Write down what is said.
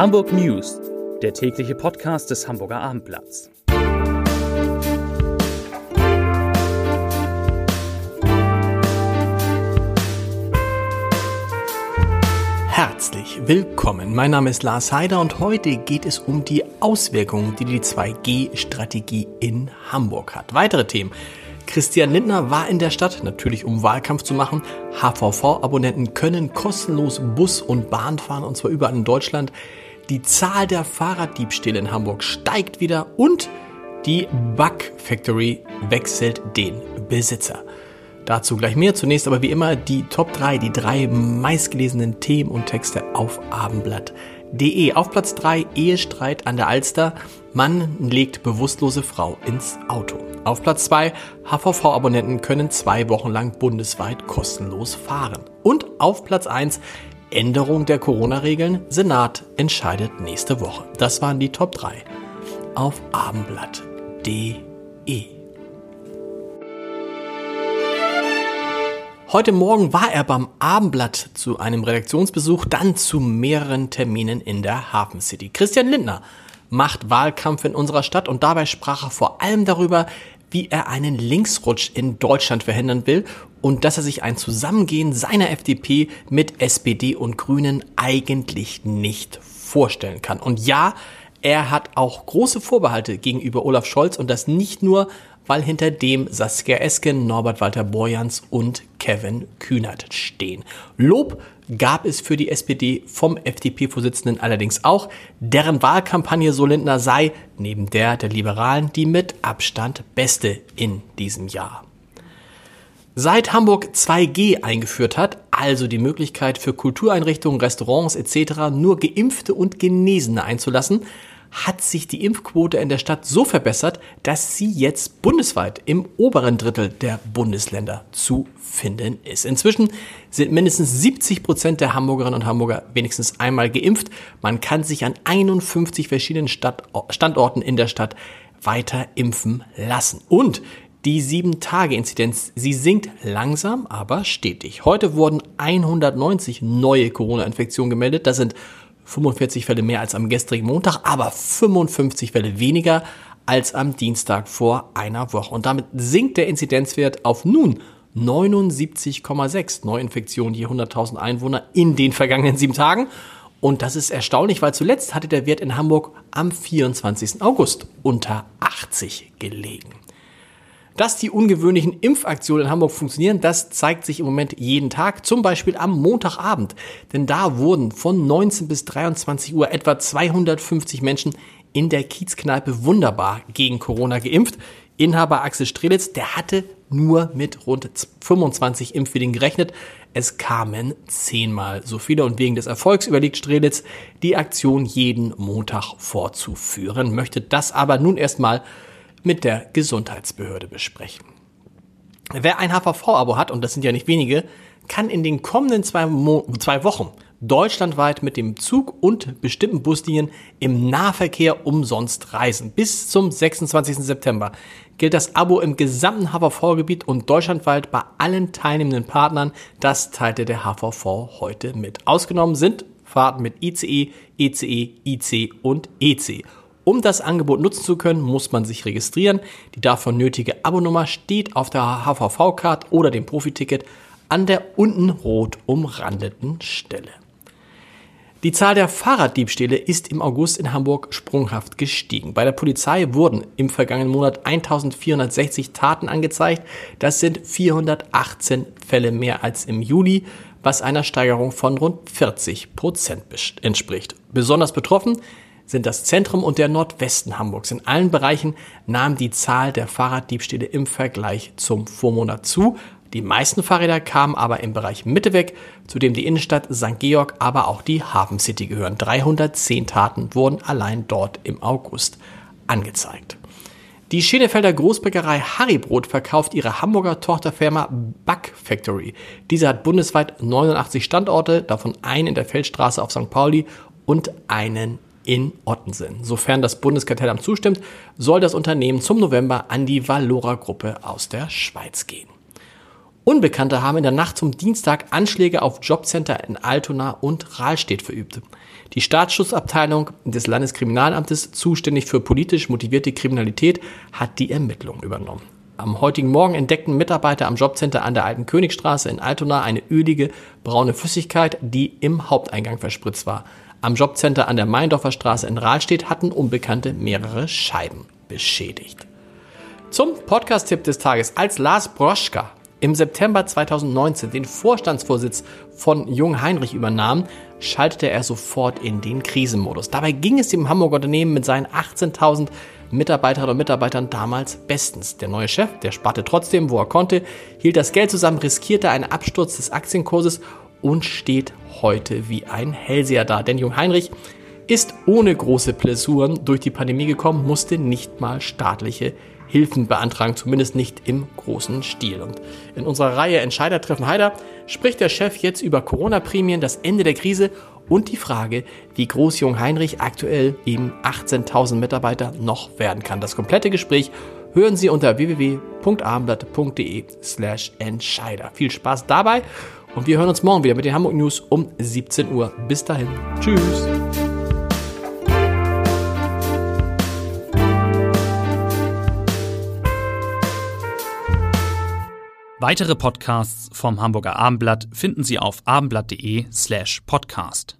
Hamburg News, der tägliche Podcast des Hamburger Abendblatts. Herzlich willkommen. Mein Name ist Lars Heider und heute geht es um die Auswirkungen, die die 2G-Strategie in Hamburg hat. Weitere Themen. Christian Lindner war in der Stadt, natürlich um Wahlkampf zu machen. HVV-Abonnenten können kostenlos Bus und Bahn fahren, und zwar überall in Deutschland. Die Zahl der Fahrraddiebstähle in Hamburg steigt wieder und die Bug Factory wechselt den Besitzer. Dazu gleich mehr. Zunächst aber wie immer die Top 3, die drei meistgelesenen Themen und Texte auf abendblatt.de. Auf Platz 3 Ehestreit an der Alster. Mann legt bewusstlose Frau ins Auto. Auf Platz 2 HVV-Abonnenten können zwei Wochen lang bundesweit kostenlos fahren. Und auf Platz 1 Änderung der Corona-Regeln. Senat entscheidet nächste Woche. Das waren die Top 3 auf abendblatt.de. Heute Morgen war er beim Abendblatt zu einem Redaktionsbesuch, dann zu mehreren Terminen in der Hafen City. Christian Lindner macht Wahlkampf in unserer Stadt und dabei sprach er vor allem darüber, wie er einen Linksrutsch in Deutschland verhindern will und dass er sich ein Zusammengehen seiner FDP mit SPD und Grünen eigentlich nicht vorstellen kann. Und ja, er hat auch große Vorbehalte gegenüber Olaf Scholz und das nicht nur, weil hinter dem Saskia Esken, Norbert Walter Borjans und Kevin Kühnert stehen. Lob gab es für die SPD vom FDP-Vorsitzenden allerdings auch. Deren Wahlkampagne, so Lindner, sei neben der der Liberalen die mit Abstand beste in diesem Jahr. Seit Hamburg 2G eingeführt hat, also die Möglichkeit für Kultureinrichtungen, Restaurants etc. nur geimpfte und Genesene einzulassen, hat sich die Impfquote in der Stadt so verbessert, dass sie jetzt bundesweit im oberen Drittel der Bundesländer zu finden ist. Inzwischen sind mindestens 70 Prozent der Hamburgerinnen und Hamburger wenigstens einmal geimpft. Man kann sich an 51 verschiedenen Stadt Standorten in der Stadt weiter impfen lassen. Und die 7-Tage-Inzidenz, sie sinkt langsam, aber stetig. Heute wurden 190 neue Corona-Infektionen gemeldet. Das sind 45 Fälle mehr als am gestrigen Montag, aber 55 Fälle weniger als am Dienstag vor einer Woche. Und damit sinkt der Inzidenzwert auf nun 79,6 Neuinfektionen je 100.000 Einwohner in den vergangenen sieben Tagen. Und das ist erstaunlich, weil zuletzt hatte der Wert in Hamburg am 24. August unter 80 gelegen. Dass die ungewöhnlichen Impfaktionen in Hamburg funktionieren, das zeigt sich im Moment jeden Tag, zum Beispiel am Montagabend. Denn da wurden von 19 bis 23 Uhr etwa 250 Menschen in der Kiezkneipe wunderbar gegen Corona geimpft. Inhaber Axel Strelitz, der hatte nur mit rund 25 Impfwilligen gerechnet. Es kamen zehnmal so viele und wegen des Erfolgs überlegt Strelitz, die Aktion jeden Montag fortzuführen, möchte das aber nun erstmal mit der Gesundheitsbehörde besprechen. Wer ein HVV-Abo hat, und das sind ja nicht wenige, kann in den kommenden zwei, Mo zwei Wochen deutschlandweit mit dem Zug und bestimmten Buslinien im Nahverkehr umsonst reisen. Bis zum 26. September gilt das Abo im gesamten HVV-Gebiet und deutschlandweit bei allen teilnehmenden Partnern. Das teilte der HVV heute mit. Ausgenommen sind Fahrten mit ICE, ECE, IC und EC. Um das Angebot nutzen zu können, muss man sich registrieren. Die dafür nötige Abonummer steht auf der HVV-Card oder dem Profiticket an der unten rot umrandeten Stelle. Die Zahl der Fahrraddiebstähle ist im August in Hamburg sprunghaft gestiegen. Bei der Polizei wurden im vergangenen Monat 1460 Taten angezeigt. Das sind 418 Fälle mehr als im Juli, was einer Steigerung von rund 40 Prozent entspricht. Besonders betroffen sind das Zentrum und der Nordwesten Hamburgs. In allen Bereichen nahm die Zahl der Fahrraddiebstähle im Vergleich zum Vormonat zu. Die meisten Fahrräder kamen aber im Bereich Mitte weg, zu dem die Innenstadt St. Georg, aber auch die Hafen City gehören. 310 Taten wurden allein dort im August angezeigt. Die Schenefelder Großbäckerei Harrybrot verkauft ihre Hamburger Tochterfirma Back Factory. Diese hat bundesweit 89 Standorte, davon einen in der Feldstraße auf St. Pauli und einen in Ottensen. Sofern das Bundeskartellamt zustimmt, soll das Unternehmen zum November an die Valora-Gruppe aus der Schweiz gehen. Unbekannte haben in der Nacht zum Dienstag Anschläge auf Jobcenter in Altona und Rahlstedt verübt. Die Staatsschutzabteilung des Landeskriminalamtes, zuständig für politisch motivierte Kriminalität, hat die Ermittlungen übernommen. Am heutigen Morgen entdeckten Mitarbeiter am Jobcenter an der Alten Königstraße in Altona eine ölige, braune Flüssigkeit, die im Haupteingang verspritzt war. Am Jobcenter an der Meindorfer Straße in Rahlstedt hatten Unbekannte mehrere Scheiben beschädigt. Zum Podcast-Tipp des Tages. Als Lars Broschka im September 2019 den Vorstandsvorsitz von Jung Heinrich übernahm, schaltete er sofort in den Krisenmodus. Dabei ging es dem Hamburger Unternehmen mit seinen 18.000 Mitarbeiterinnen und Mitarbeitern damals bestens. Der neue Chef, der sparte trotzdem, wo er konnte, hielt das Geld zusammen, riskierte einen Absturz des Aktienkurses und steht heute wie ein Hellseher da. Denn Jung Heinrich ist ohne große Blessuren durch die Pandemie gekommen, musste nicht mal staatliche Hilfen beantragen, zumindest nicht im großen Stil. Und in unserer Reihe Entscheider treffen Heider spricht der Chef jetzt über Corona-Prämien, das Ende der Krise und die Frage, wie groß Jung Heinrich aktuell eben 18.000 Mitarbeiter noch werden kann. Das komplette Gespräch hören Sie unter www.abendblatt.de slash Entscheider. Viel Spaß dabei und wir hören uns morgen wieder mit den Hamburg News um 17 Uhr. Bis dahin. Tschüss. Weitere Podcasts vom Hamburger Abendblatt finden Sie auf abendblatt.de slash podcast.